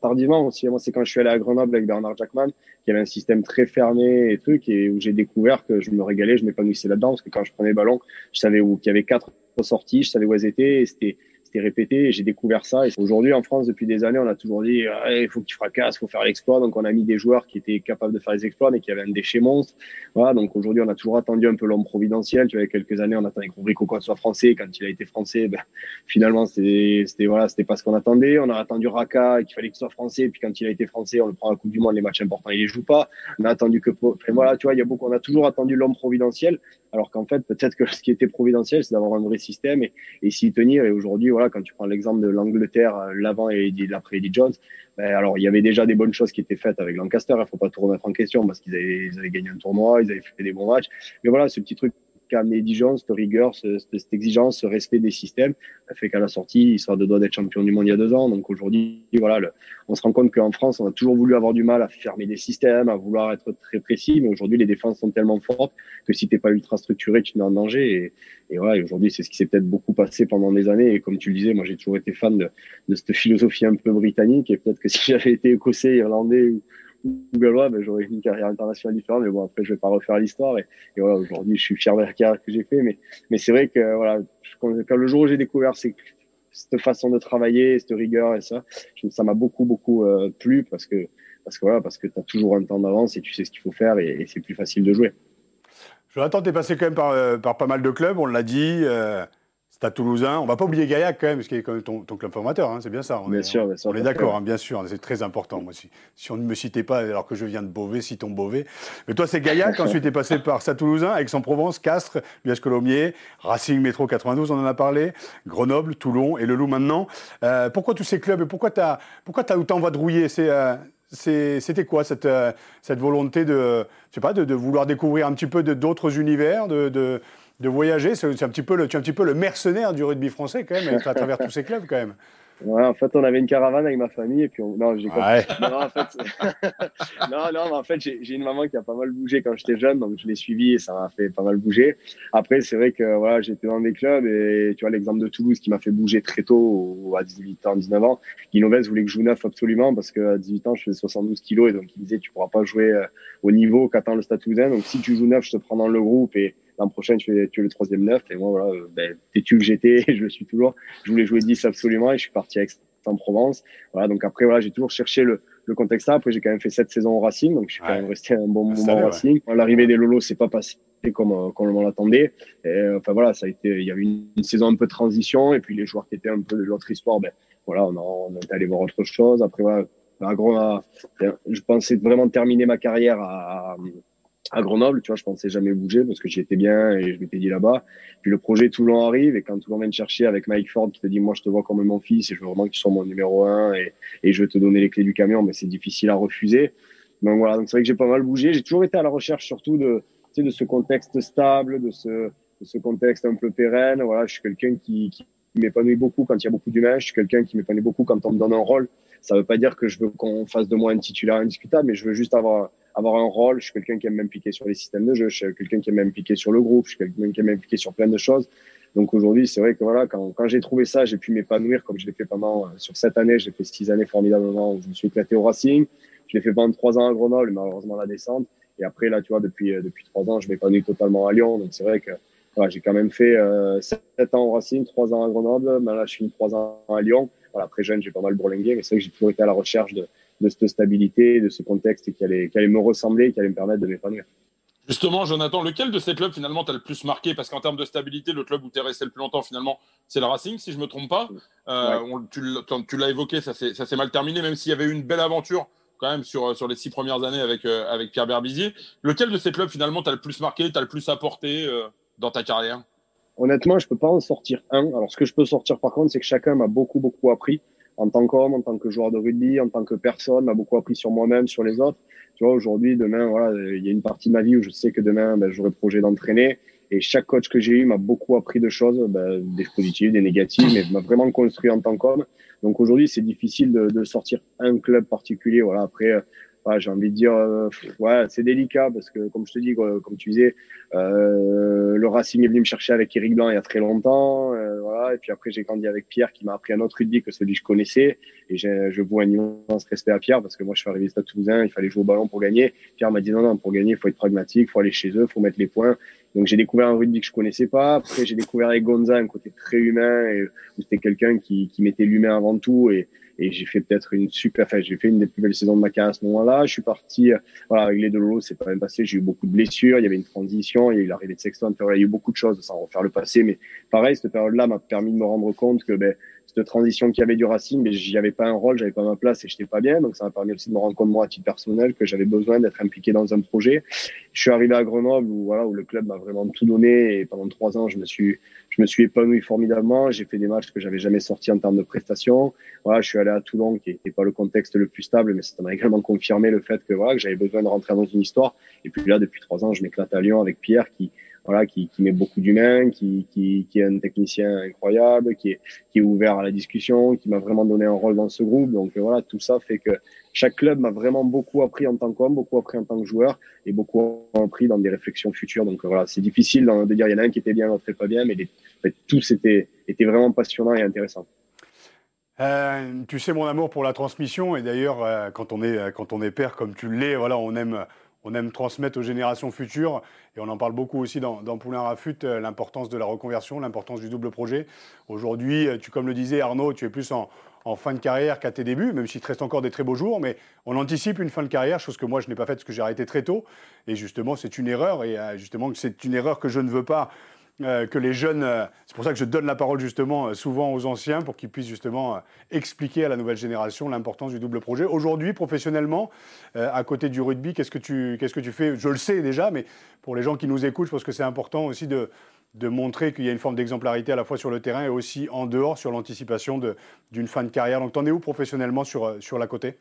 tardivement aussi. Moi, c'est quand je suis allé à Grenoble avec Bernard Jackman, qui avait un système très fermé et trucs, et où j'ai découvert que je me régalais, je m'épanouissais là-dedans, parce que quand je prenais le ballon, je savais où, qu'il y avait quatre sorties, je savais où elles étaient, et c'était, répété et j'ai découvert ça. Et aujourd'hui, en France, depuis des années, on a toujours dit ah, il faut que tu fracasses, il faut faire l'exploit. Donc, on a mis des joueurs qui étaient capables de faire les exploits, mais qui avaient un déchet monstre. Voilà. Donc, aujourd'hui, on a toujours attendu un peu l'homme providentiel. Tu vois, il y a quelques années, on attendait que Rico soit français. Quand il a été français, ben, [LAUGHS] finalement, c'était, voilà, c'était pas ce qu'on attendait. On a attendu Raka, qu'il fallait qu'il soit français. Puis quand il a été français, on le prend à la Coupe du Monde, les matchs importants, il les joue pas. On a attendu que, enfin, voilà, tu vois, il y a beaucoup, on a toujours attendu l'homme providentiel. Alors qu'en fait, peut-être que ce qui était providentiel, c'est d'avoir un vrai système et, et s'y tenir. Et aujourd'hui, voilà, quand tu prends l'exemple de l'Angleterre, euh, l'avant et l'après Eddie Jones, ben, alors il y avait déjà des bonnes choses qui étaient faites avec Lancaster. Il faut pas tout remettre en question parce qu'ils avaient, avaient gagné un tournoi, ils avaient fait des bons matchs. Mais voilà, ce petit truc qu'a cette rigueur, cette, exigence, ce respect des systèmes, fait qu'à la sortie, il sera de doigts d'être champion du monde il y a deux ans. Donc aujourd'hui, voilà, on se rend compte qu'en France, on a toujours voulu avoir du mal à fermer des systèmes, à vouloir être très précis, mais aujourd'hui, les défenses sont tellement fortes que si t'es pas ultra structuré, tu n'es en danger. Et, et voilà, aujourd'hui, c'est ce qui s'est peut-être beaucoup passé pendant des années. Et comme tu le disais, moi, j'ai toujours été fan de, cette philosophie un peu britannique. Et peut-être que si [LAUGHS] j'avais été écossais, irlandais Gaulois, ben, j'aurais une carrière internationale différente. Mais bon, après, je vais pas refaire l'histoire. Et, voilà, aujourd'hui, je suis fier de la carrière que j'ai fait. Mais, mais c'est vrai que voilà, quand, le jour où j'ai découvert cette façon de travailler, cette rigueur et ça, ça m'a beaucoup, beaucoup euh, plu parce que, parce que voilà, parce que tu as toujours un temps d'avance et tu sais ce qu'il faut faire et, c'est plus facile de jouer. Jonathan, tu es passé quand même par, euh, par, pas mal de clubs, on l'a dit. Euh, Stade Toulousain. On va pas oublier Gaillac quand même, parce qu'il est quand même ton, club formateur, hein, c'est bien ça. On bien, est, sûr, bien sûr, on est d'accord, hein, bien sûr, c'est très important. Moi, si, si on ne me citait pas alors que je viens de Beauvais, citons Beauvais. Mais toi, c'est Gaillac, [LAUGHS] ensuite tu es passé par Stade Toulousain, Aix-en-Provence, Castres, l'US Colomiers, Racing Métro 92, on en a parlé, Grenoble, Toulon et Le Loup maintenant. Euh, pourquoi tous ces clubs et pourquoi tu as, pourquoi as autant vadrouillé? C'est. Euh, c'était quoi cette, euh, cette volonté de, je sais pas, de, de, vouloir découvrir un petit peu d'autres univers, de, de, de voyager. C'est un petit peu le, tu es un petit peu le mercenaire du rugby français quand même, à travers tous ces clubs quand même. Ouais, en fait, on avait une caravane avec ma famille et puis non, j'ai ouais. [LAUGHS] non, en fait, [LAUGHS] non, non, mais en fait, j'ai une maman qui a pas mal bougé quand j'étais jeune, donc je l'ai suivi et ça m'a fait pas mal bouger. Après, c'est vrai que voilà, j'étais dans des clubs et tu vois l'exemple de Toulouse qui m'a fait bouger très tôt, à 18 ans, 19 ans. Guinovès voulait que je joue neuf absolument parce qu'à 18 ans, je faisais 72 kilos et donc il disait tu pourras pas jouer euh, au niveau qu'attend le Stade Toulousain. Donc si tu joues neuf, je te prends dans le groupe et l'an prochain, tu es, tu es le troisième neuf. Et moi, voilà, ben, têtu que j'étais, [LAUGHS] je le suis toujours. Je voulais jouer 10 absolument et je suis parti à Aix-en-Provence. Voilà, donc après, voilà, j'ai toujours cherché le, le contexte là. Après, j'ai quand même fait sept saisons au Racing, donc je suis quand même resté un bon moment au Racing. L'arrivée des Lolo, c'est pas passé comme, comme on l'attendait. Enfin voilà, ça a été, il y avait une, une, saison un peu de transition et puis les joueurs qui étaient un peu de l'autre histoire, ben voilà, on, a, on est allé voir autre chose. Après voilà, à Grenoble, je pensais vraiment terminer ma carrière à, à Grenoble, tu vois, je pensais jamais bouger parce que j'y étais bien et je m'étais dit là-bas. Puis le projet Toulon arrive et quand Toulon vient te chercher avec Mike Ford qui te dit moi je te vois comme mon fils et je veux vraiment que tu mon numéro un et, et je vais te donner les clés du camion, mais c'est difficile à refuser. Donc voilà, donc c'est vrai que j'ai pas mal bougé. J'ai toujours été à la recherche surtout de, tu sais, de ce contexte stable, de ce, de ce contexte un peu pérenne. Voilà, je suis quelqu'un qui, qui m'épanouit beaucoup quand il y a beaucoup d'humains. Je suis quelqu'un qui m'épanouit beaucoup quand on me donne un rôle. Ça veut pas dire que je veux qu'on fasse de moi un titulaire indiscutable, mais je veux juste avoir avoir un rôle. Je suis quelqu'un qui aime m'impliquer sur les systèmes de jeu. Je suis quelqu'un qui aime m'impliquer sur le groupe. Je suis quelqu'un qui aime m'impliquer sur plein de choses. Donc aujourd'hui, c'est vrai que voilà, quand, quand j'ai trouvé ça, j'ai pu m'épanouir comme je l'ai fait pendant sur cette année. J'ai fait six années formidablement où je me suis éclaté au Racing. Je l'ai fait pendant trois ans à Grenoble, malheureusement la descente. Et après là, tu vois, depuis depuis trois ans, je m'épanouis totalement à Lyon. Donc c'est vrai que voilà, j'ai quand même fait euh, sept ans au Racing, trois ans à Grenoble. Maintenant, je suis trois ans à Lyon voilà, après jeune, j'ai pas mal bourlingué, mais c'est vrai que j'ai toujours été à la recherche de, de cette stabilité, de ce contexte qui allait, qui allait me ressembler, qui allait me permettre de m'épanouir. Justement, Jonathan, lequel de ces clubs finalement t'as le plus marqué? Parce qu'en termes de stabilité, le club où tu es resté le plus longtemps finalement, c'est le Racing, si je me trompe pas. Euh, ouais. on, tu, tu l'as évoqué, ça s'est mal terminé, même s'il y avait eu une belle aventure quand même sur, sur les six premières années avec, euh, avec Pierre Berbizier. Lequel de ces clubs finalement t'as le plus marqué, t'as le plus apporté euh, dans ta carrière? Honnêtement, je peux pas en sortir un. Alors, ce que je peux sortir par contre, c'est que chacun m'a beaucoup, beaucoup appris en tant qu'homme, en tant que joueur de rugby, en tant que personne, m'a beaucoup appris sur moi-même, sur les autres. Tu vois, aujourd'hui, demain, voilà, il y a une partie de ma vie où je sais que demain, ben, j'aurai projet d'entraîner. Et chaque coach que j'ai eu m'a beaucoup appris de choses, ben, des positives, des négatives, mais m'a vraiment construit en tant qu'homme. Donc aujourd'hui, c'est difficile de, de, sortir un club particulier. Voilà, après, ouais, j'ai envie de dire, euh, ouais, c'est délicat parce que, comme je te dis, comme tu disais, euh, le Racing est venu me chercher avec Eric Blanc il y a très longtemps, euh, voilà. Et puis après, j'ai grandi avec Pierre qui m'a appris un autre rugby que celui que je connaissais. Et je vois un immense respect à Pierre parce que moi, je suis arrivé Stade Toulousain, il fallait jouer au ballon pour gagner. Pierre m'a dit non, non, pour gagner, il faut être pragmatique, il faut aller chez eux, il faut mettre les points. Donc j'ai découvert un rugby que je connaissais pas. Après, j'ai découvert avec Gonza un côté très humain, et, où c'était quelqu'un qui, qui mettait l'humain avant tout. Et, et j'ai fait peut-être une super, enfin, j'ai fait une des plus belles saisons de ma carrière à ce moment-là. Je suis parti, voilà, avec les Lolo, c'est pas même passé. J'ai eu beaucoup de blessures, il y avait une transition, il y a eu l'arrivée de Sexton. il y a eu beaucoup de choses sans refaire le passé, mais pareil, cette période-là m'a permis de me rendre compte que, ben, cette transition qu'il y avait du Racing, mais j'y avais pas un rôle, j'avais pas ma place et j'étais pas bien. Donc ça m'a permis aussi de me rendre compte moi à titre personnel que j'avais besoin d'être impliqué dans un projet. Je suis arrivé à Grenoble où voilà où le club m'a vraiment tout donné et pendant trois ans je me suis je me suis épanoui formidablement. J'ai fait des matchs que j'avais jamais sortis en termes de prestations. Voilà, je suis allé à Toulon qui n'était pas le contexte le plus stable, mais ça m'a également confirmé le fait que voilà que j'avais besoin de rentrer dans une histoire. Et puis là depuis trois ans je m'éclate à Lyon avec Pierre qui voilà, qui, qui met beaucoup d'humains, qui, qui, qui est un technicien incroyable, qui est, qui est ouvert à la discussion, qui m'a vraiment donné un rôle dans ce groupe. Donc voilà, tout ça fait que chaque club m'a vraiment beaucoup appris en tant qu'homme, beaucoup appris en tant que joueur et beaucoup appris dans des réflexions futures. Donc voilà, c'est difficile de dire il y en a un qui était bien, l'autre pas bien, mais les, tous étaient, étaient vraiment passionnants et intéressants. Euh, tu sais mon amour pour la transmission et d'ailleurs euh, quand on est quand on est père comme tu l'es, voilà, on aime on aime transmettre aux générations futures, et on en parle beaucoup aussi dans, Poulain Rafut, euh, l'importance de la reconversion, l'importance du double projet. Aujourd'hui, euh, tu, comme le disais Arnaud, tu es plus en, en fin de carrière qu'à tes débuts, même s'il te reste encore des très beaux jours, mais on anticipe une fin de carrière, chose que moi je n'ai pas faite parce que j'ai arrêté très tôt. Et justement, c'est une erreur, et euh, justement, c'est une erreur que je ne veux pas euh, que les jeunes. Euh, c'est pour ça que je donne la parole justement euh, souvent aux anciens pour qu'ils puissent justement expliquer à la nouvelle génération l'importance du double projet. Aujourd'hui, professionnellement, à côté du rugby, qu'est-ce que tu qu'est-ce que tu fais? Je le sais déjà, mais pour les gens qui nous écoutent, je pense que c'est important aussi de de montrer qu'il y a une forme d'exemplarité à la fois sur le terrain et aussi en dehors sur l'anticipation d'une fin de carrière. Donc, t'en es où professionnellement sur, sur la côté?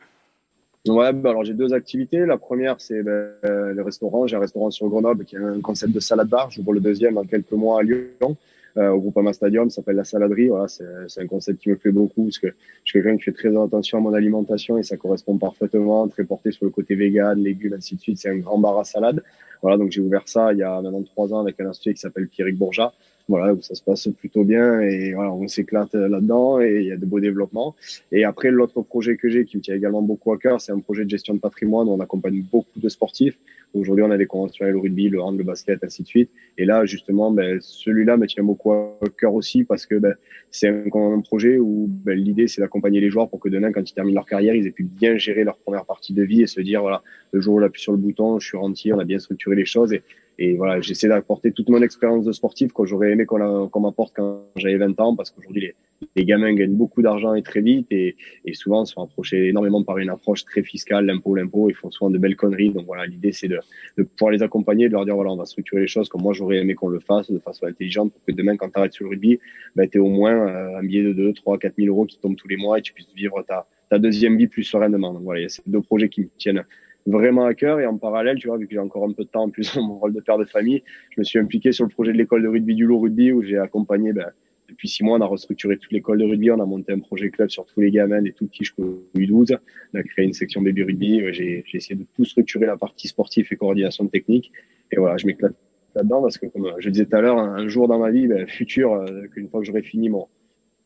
Ouais, bah alors j'ai deux activités. La première, c'est ben, le restaurant. J'ai un restaurant sur Grenoble qui a un concept de salade bar. J'ouvre le deuxième dans quelques mois à Lyon, euh, au Groupama Stadium. Ça s'appelle la saladerie. Voilà, c'est un concept qui me plaît beaucoup parce que je suis quelqu'un qui fait très attention à mon alimentation et ça correspond parfaitement. Très porté sur le côté vegan, légumes, ainsi de suite. C'est un grand bar à salade. Voilà, donc j'ai ouvert ça il y a maintenant trois ans avec un associé qui s'appelle Pierrick Bourgeat. Voilà, où ça se passe plutôt bien et voilà, on s'éclate là-dedans et il y a de beaux développements. Et après, l'autre projet que j'ai qui me tient également beaucoup à cœur, c'est un projet de gestion de patrimoine où on accompagne beaucoup de sportifs. Aujourd'hui, on a des conventionnels au rugby, le hand, le basket, ainsi de suite. Et là, justement, ben, celui-là me tient beaucoup à cœur aussi parce que ben, c'est un, projet où ben, l'idée, c'est d'accompagner les joueurs pour que demain, quand ils terminent leur carrière, ils aient pu bien gérer leur première partie de vie et se dire, voilà, le jour où on appuie sur le bouton, je suis rentier, on a bien structuré les choses. Et, et voilà, j'essaie d'apporter toute mon expérience de sportif que j'aurais aimé qu'on qu m'apporte quand j'avais 20 ans, parce qu'aujourd'hui, les, gamins gagnent beaucoup d'argent et très vite, et, et souvent se font approcher énormément par une approche très fiscale, l'impôt, l'impôt, ils font souvent de belles conneries. Donc voilà, l'idée, c'est de, de, pouvoir les accompagner, de leur dire, voilà, on va structurer les choses comme moi, j'aurais aimé qu'on le fasse de façon intelligente pour que demain, quand tu arrêtes sur le rugby, ben, tu au moins euh, un billet de 2, 3, 4 000 euros qui tombe tous les mois et tu puisses vivre ta, ta deuxième vie plus sereinement. Donc voilà, il y a ces deux projets qui me tiennent vraiment à cœur. Et en parallèle, tu vois, vu que j'ai encore un peu de temps en plus dans mon rôle de père de famille, je me suis impliqué sur le projet de l'école de rugby du Loup Rugby où j'ai accompagné, ben, depuis six mois, on a restructuré toute l'école de rugby. On a monté un projet club sur tous les gamins, des tout petits jusqu'au U12. On a créé une section baby rugby. J'ai essayé de tout structurer la partie sportive et coordination technique. Et voilà, je m'éclate là-dedans parce que, comme je disais tout à l'heure, un jour dans ma vie, ben, futur, euh, qu'une fois que j'aurai fini mon,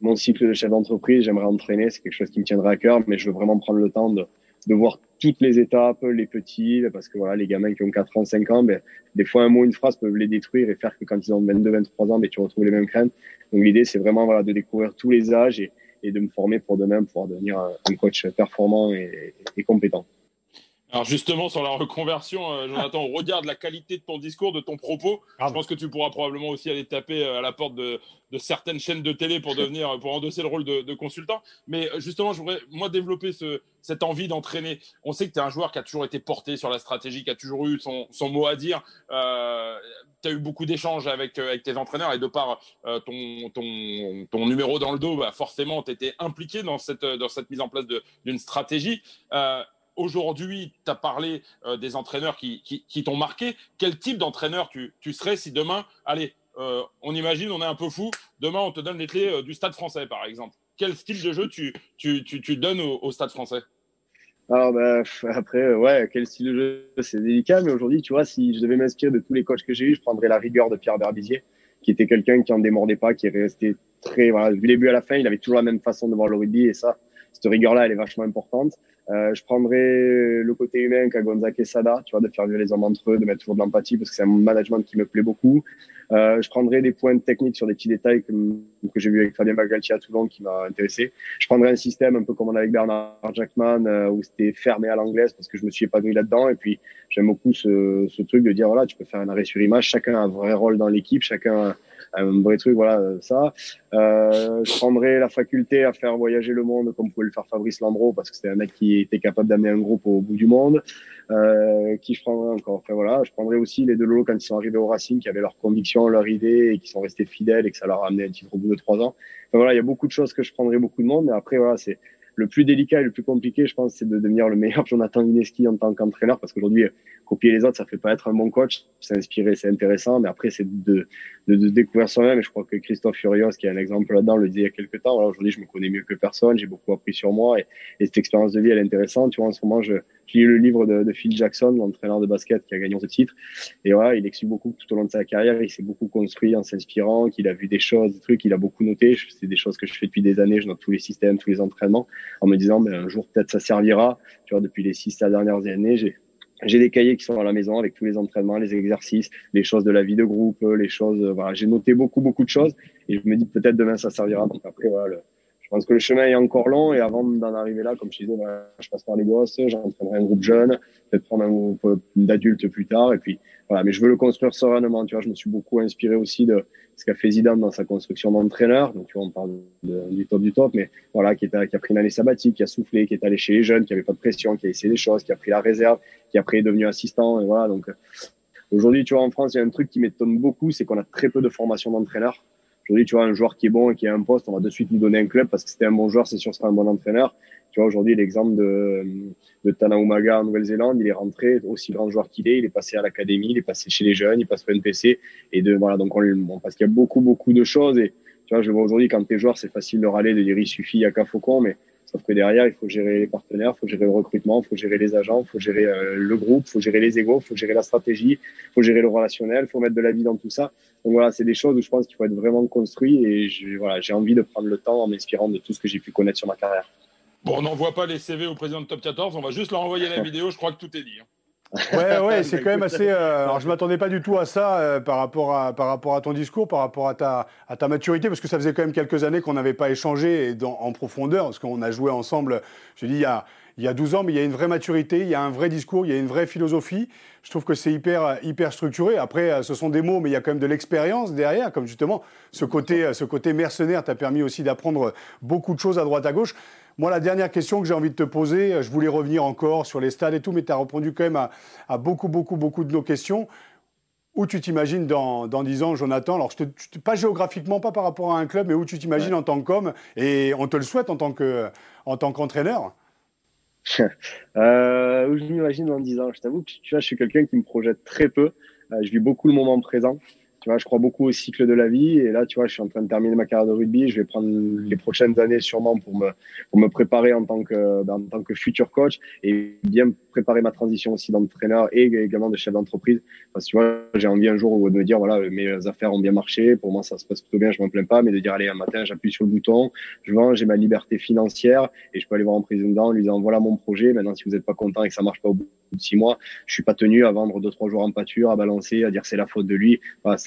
mon cycle de chef d'entreprise, j'aimerais entraîner. C'est quelque chose qui me tiendra à cœur, mais je veux vraiment prendre le temps de, de voir toutes les étapes, les petits, parce que voilà, les gamins qui ont 4 ans, 5 ans, ben, des fois un mot, une phrase peuvent les détruire et faire que quand ils ont 22, 23 ans, ben, tu retrouves les mêmes craintes. Donc l'idée, c'est vraiment voilà, de découvrir tous les âges et, et de me former pour demain pouvoir devenir un coach performant et, et compétent. Alors justement sur la reconversion, euh, Jonathan, on regarde la qualité de ton discours, de ton propos. Je pense que tu pourras probablement aussi aller taper euh, à la porte de, de certaines chaînes de télé pour devenir, pour endosser le rôle de, de consultant. Mais euh, justement, je voudrais moi développer ce, cette envie d'entraîner. On sait que tu es un joueur qui a toujours été porté sur la stratégie, qui a toujours eu son, son mot à dire. Euh, tu as eu beaucoup d'échanges avec, avec tes entraîneurs et de par euh, ton, ton, ton, numéro dans le dos, bah forcément, tu étais impliqué dans cette, dans cette mise en place d'une stratégie. Aujourd'hui, tu as parlé euh, des entraîneurs qui, t'ont marqué. Quel type d'entraîneur tu, serais si demain, allez, euh, on imagine, on est un peu fou, demain on te donne les clés euh, du stade français, par exemple. Quel style de jeu tu, donnes au, au, stade français? Alors bah, [LAUGHS] après, ouais, quel style de jeu, c'est délicat, mais aujourd'hui, tu vois, si je devais m'inspirer de tous les coachs que j'ai eu, je prendrais la rigueur de Pierre Berbizier, qui était quelqu'un qui en démordait pas, qui est resté très, voilà, du début à la fin, il avait toujours la même façon de voir le rugby, et ça, cette rigueur-là, elle est vachement importante. Euh, je prendrais le côté humain qu'a Gonzague et Sada, tu vois, de faire vivre les hommes entre eux, de mettre toujours de l'empathie parce que c'est un management qui me plaît beaucoup. Euh, je prendrais des points techniques sur des petits détails que, j'ai vu avec Fabien Bagalti à Toulon qui m'a intéressé. Je prendrais un système un peu comme on a avec Bernard Jackman euh, où c'était fermé à l'anglaise parce que je me suis épanoui là-dedans. Et puis j'aime beaucoup ce, ce truc de dire voilà, tu peux faire un arrêt sur image, chacun a un vrai rôle dans l'équipe, chacun un vrai truc, voilà, ça. Euh, je prendrais la faculté à faire voyager le monde comme pouvait le faire Fabrice Lambro parce que c'était un mec qui était capable d'amener un groupe au bout du monde. Euh, qui je prendrais encore enfin, voilà, Je prendrais aussi les deux Lolo quand ils sont arrivés au Racing, qui avaient leur conviction, leur idée et qui sont restés fidèles et que ça leur a amené un titre au bout de trois ans. Enfin, voilà, il y a beaucoup de choses que je prendrais beaucoup de monde, mais après, voilà, c'est le plus délicat et le plus compliqué, je pense, c'est de devenir le meilleur Jonathan Ineski en tant qu'entraîneur, parce qu'aujourd'hui, copier les autres, ça fait pas être un bon coach. S'inspirer, c'est intéressant, mais après, c'est de, de, de, découvrir soi-même. Et je crois que Christophe Furios, qui est un exemple là-dedans, le disait il y a quelques temps. Aujourd'hui, je me connais mieux que personne. J'ai beaucoup appris sur moi et, et, cette expérience de vie, elle est intéressante. Tu vois, en ce moment, je, j'ai lu le livre de, de Phil Jackson, l'entraîneur de basket qui a gagné ce titre. Et voilà, il explique beaucoup tout au long de sa carrière. Il s'est beaucoup construit en s'inspirant, qu'il a vu des choses, des trucs, il a beaucoup noté. C'est des choses que je fais depuis des années. Je note tous les systèmes, tous les entraînements en me disant, ben, un jour, peut-être ça servira. Tu vois, depuis les six dernières années, j'ai, j'ai des cahiers qui sont à la maison avec tous les entraînements, les exercices, les choses de la vie de groupe, les choses. Voilà, j'ai noté beaucoup, beaucoup de choses et je me dis peut-être demain ça servira. Donc après, voilà, je pense que le chemin est encore long et avant d'en arriver là, comme je disais, ben, je passe par les gosses, j'entraînerai un groupe jeune, peut-être prendre un groupe d'adultes plus tard et puis voilà. Mais je veux le construire sereinement. Tu vois, je me suis beaucoup inspiré aussi de ce qu'a fait Zidane dans sa construction d'entraîneur. Donc tu vois, on parle du top du top, mais voilà, qui, est, qui a pris une année sabbatique, qui a soufflé, qui est allé chez les jeunes, qui avait pas de pression, qui a essayé des choses, qui a pris la réserve, qui après est devenu assistant et voilà. Donc aujourd'hui, tu vois, en France, il y a un truc qui m'étonne beaucoup, c'est qu'on a très peu de formation d'entraîneur. Aujourd'hui, tu vois, un joueur qui est bon et qui a un poste, on va de suite lui donner un club parce que c'était un bon joueur, c'est sûr, sera un bon entraîneur. Tu vois, aujourd'hui, l'exemple de, de Tana Umaga en Nouvelle-Zélande, il est rentré aussi grand joueur qu'il est, il est passé à l'académie, il est passé chez les jeunes, il passe au NPC. Et de, voilà, donc on, bon, parce qu'il y a beaucoup, beaucoup de choses. Et tu vois, je vois aujourd'hui, quand t'es joueur, c'est facile de râler, de dire il suffit, il y a Faucon, mais Sauf que derrière, il faut gérer les partenaires, il faut gérer le recrutement, il faut gérer les agents, il faut gérer euh, le groupe, il faut gérer les égaux, il faut gérer la stratégie, il faut gérer le relationnel, il faut mettre de la vie dans tout ça. Donc voilà, c'est des choses où je pense qu'il faut être vraiment construit et voilà, j'ai envie de prendre le temps en m'inspirant de tout ce que j'ai pu connaître sur ma carrière. Bon, on n'envoie pas les CV au président de Top 14, on va juste leur envoyer la [LAUGHS] vidéo, je crois que tout est dit. Hein. Ouais, ouais, [LAUGHS] c'est quand même assez. Euh, alors, je m'attendais pas du tout à ça euh, par, rapport à, par rapport à ton discours, par rapport à ta, à ta maturité, parce que ça faisait quand même quelques années qu'on n'avait pas échangé dans, en profondeur, parce qu'on a joué ensemble, je dis, il y a, il y a 12 ans, mais il y a une vraie maturité, il y a un vrai discours, il y a une vraie philosophie. Je trouve que c'est hyper, hyper structuré. Après, euh, ce sont des mots, mais il y a quand même de l'expérience derrière, comme justement ce côté, ce côté mercenaire t'a permis aussi d'apprendre beaucoup de choses à droite à gauche. Moi, la dernière question que j'ai envie de te poser, je voulais revenir encore sur les stades et tout, mais tu as répondu quand même à, beaucoup, beaucoup, beaucoup de nos questions. Où tu t'imagines dans, dans 10 ans, Jonathan? Alors, je pas géographiquement, pas par rapport à un club, mais où tu t'imagines en tant qu'homme? Et on te le souhaite en tant qu'entraîneur [LAUGHS] euh, Où je m'imagine dans 10 ans? Je t'avoue que tu vois, je suis quelqu'un qui me projette très peu. Euh, je vis beaucoup le moment présent. Tu vois, je crois beaucoup au cycle de la vie. Et là, tu vois, je suis en train de terminer ma carrière de rugby. Je vais prendre les prochaines années sûrement pour me, pour me préparer en tant que, ben, en tant que futur coach et bien préparer ma transition aussi d'entraîneur et également de chef d'entreprise. Parce que tu vois, j'ai envie un jour de me dire, voilà, mes affaires ont bien marché. Pour moi, ça se passe plutôt bien. Je m'en plains pas. Mais de dire, allez, un matin, j'appuie sur le bouton, je vends, j'ai ma liberté financière et je peux aller voir un président en lui disant, voilà mon projet. Maintenant, si vous n'êtes pas content et que ça marche pas au bout de six mois, je suis pas tenu à vendre deux, trois jours en pâture, à balancer, à dire c'est la faute de lui.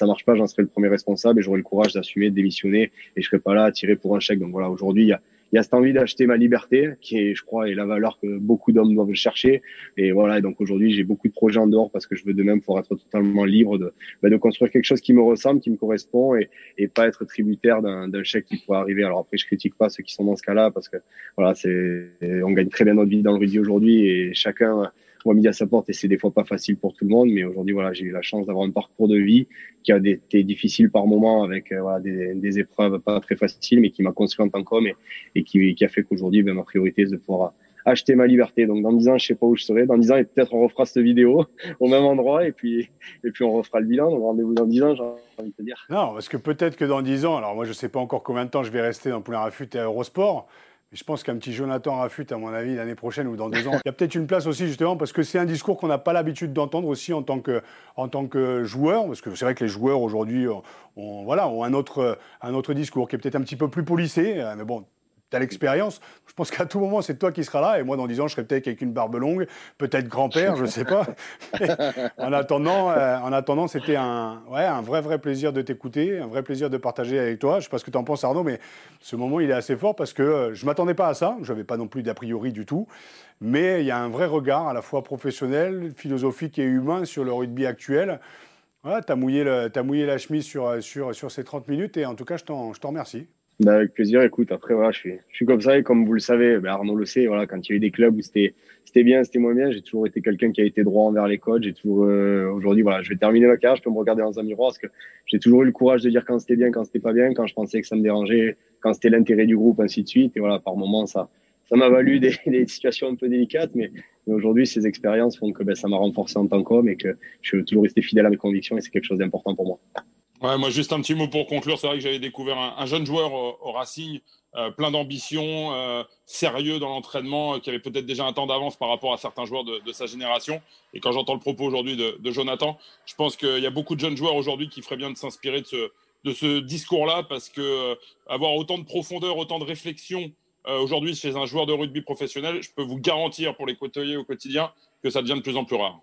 Marche pas, j'en serai le premier responsable et j'aurai le courage d'assumer, de démissionner et je serai pas là à tirer pour un chèque. Donc voilà, aujourd'hui, il y a, y a cette envie d'acheter ma liberté, qui est, je crois, est la valeur que beaucoup d'hommes doivent chercher. Et voilà, et donc aujourd'hui, j'ai beaucoup de projets en dehors parce que je veux de même pouvoir être totalement libre de, bah, de construire quelque chose qui me ressemble, qui me correspond et, et pas être tributaire d'un chèque qui pourrait arriver. Alors après, je critique pas ceux qui sont dans ce cas-là parce que voilà, c'est, on gagne très bien notre vie dans le rugby aujourd'hui et chacun on mis à sa porte et c'est des fois pas facile pour tout le monde. Mais aujourd'hui, voilà, j'ai eu la chance d'avoir un parcours de vie qui a été difficile par moments avec euh, voilà, des, épreuves pas très faciles, mais qui m'a construit en tant qu'homme et, et qui, a fait qu'aujourd'hui, ben, ma priorité, c'est de pouvoir acheter ma liberté. Donc dans 10 ans, je sais pas où je serai. Dans 10 ans, peut-être on refera cette vidéo [LAUGHS] au même endroit et puis et puis on refera le bilan. Donc rendez-vous dans 10 ans, j'ai envie de te dire. Non, parce que peut-être que dans 10 ans, alors moi je sais pas encore combien de temps je vais rester dans Poulain Rafut et Eurosport, je pense qu'un petit Jonathan Rafut, à mon avis, l'année prochaine ou dans deux ans, il y a peut-être une place aussi, justement, parce que c'est un discours qu'on n'a pas l'habitude d'entendre aussi en tant, que, en tant que joueur, parce que c'est vrai que les joueurs aujourd'hui ont, voilà, ont un, autre, un autre discours qui est peut-être un petit peu plus polissé, mais bon, tu as l'expérience. Je pense qu'à tout moment, c'est toi qui seras là. Et moi, dans 10 ans, je serai peut-être avec une barbe longue, peut-être grand-père, je ne sais pas. [LAUGHS] en attendant, euh, en attendant c'était un, ouais, un vrai, vrai plaisir de t'écouter, un vrai plaisir de partager avec toi. Je ne sais pas ce que tu en penses, Arnaud, mais ce moment, il est assez fort parce que euh, je ne m'attendais pas à ça. Je n'avais pas non plus d'a priori du tout. Mais il y a un vrai regard à la fois professionnel, philosophique et humain sur le rugby actuel. Voilà, tu as, mouillé la chemise sur, sur, sur ces 30 minutes et en tout cas, je t'en remercie. Bah, avec plaisir. Écoute, après, voilà, je suis, je suis comme ça et comme vous le savez, bah, Arnaud le sait, voilà, quand il y a eu des clubs où c'était, c'était bien, c'était moins bien, j'ai toujours été quelqu'un qui a été droit envers les coachs. J'ai toujours, euh, aujourd'hui, voilà, je vais terminer ma carrière, je peux me regarder dans un miroir parce que j'ai toujours eu le courage de dire quand c'était bien, quand c'était pas bien, quand je pensais que ça me dérangeait, quand c'était l'intérêt du groupe, ainsi de suite. Et voilà, par moments, ça, ça m'a valu des, [LAUGHS] des, situations un peu délicates, mais, mais aujourd'hui, ces expériences font que ben, ça m'a renforcé en tant qu'homme et que je suis toujours resté fidèle à mes convictions et c'est quelque chose d'important pour moi. Ouais, moi, juste un petit mot pour conclure. C'est vrai que j'avais découvert un, jeune joueur au, Racing, euh, plein d'ambition, euh, sérieux dans l'entraînement, euh, qui avait peut-être déjà un temps d'avance par rapport à certains joueurs de, de sa génération. Et quand j'entends le propos aujourd'hui de, de, Jonathan, je pense qu'il y a beaucoup de jeunes joueurs aujourd'hui qui feraient bien de s'inspirer de ce, de ce discours-là, parce que euh, avoir autant de profondeur, autant de réflexion aujourd'hui chez un joueur de rugby professionnel, je peux vous garantir pour les côtoyer au quotidien que ça devient de plus en plus rare.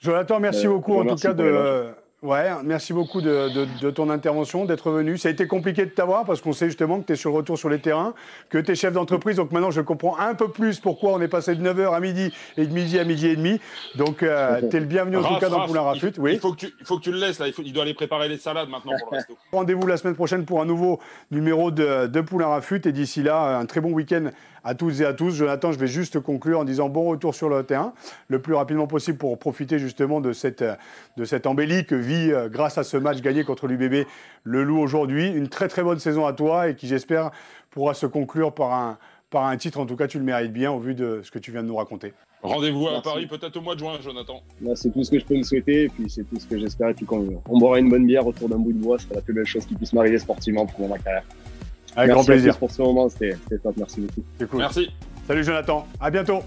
Jonathan, merci beaucoup en tout cas de Ouais, merci beaucoup de, de, de ton intervention, d'être venu. Ça a été compliqué de t'avoir parce qu'on sait justement que tu es sur le retour sur les terrains, que tu es chef d'entreprise. Donc maintenant, je comprends un peu plus pourquoi on est passé de 9h à midi et de midi à midi et demi. Donc, euh, tu es le bienvenu en tout cas dans Poulain Rafut. Il, oui. il, faut que tu, il faut que tu le laisses là. Il, faut, il doit aller préparer les salades maintenant pour le resto. Rendez-vous la semaine prochaine pour un nouveau numéro de, de Poulain Rafut. Et d'ici là, un très bon week-end à tous et à tous. Jonathan, je vais juste conclure en disant bon retour sur le terrain le plus rapidement possible pour profiter justement de cette, de cette embellie que vit euh, grâce à ce match gagné contre l'UBB le Loup aujourd'hui. Une très très bonne saison à toi et qui j'espère pourra se conclure par un, par un titre. En tout cas, tu le mérites bien au vu de ce que tu viens de nous raconter. Rendez-vous à Paris peut-être au mois de juin, Jonathan. C'est tout ce que je peux me souhaiter et puis c'est tout ce que j'espère. Et puis quand on boira une bonne bière autour d'un bout de bois, c'est la plus belle chose qui puisse m'arriver sportivement pour ma carrière. Avec Merci grand plaisir. pour ce moment, c'était top. Merci beaucoup. C'est cool. Merci. Salut Jonathan, à bientôt.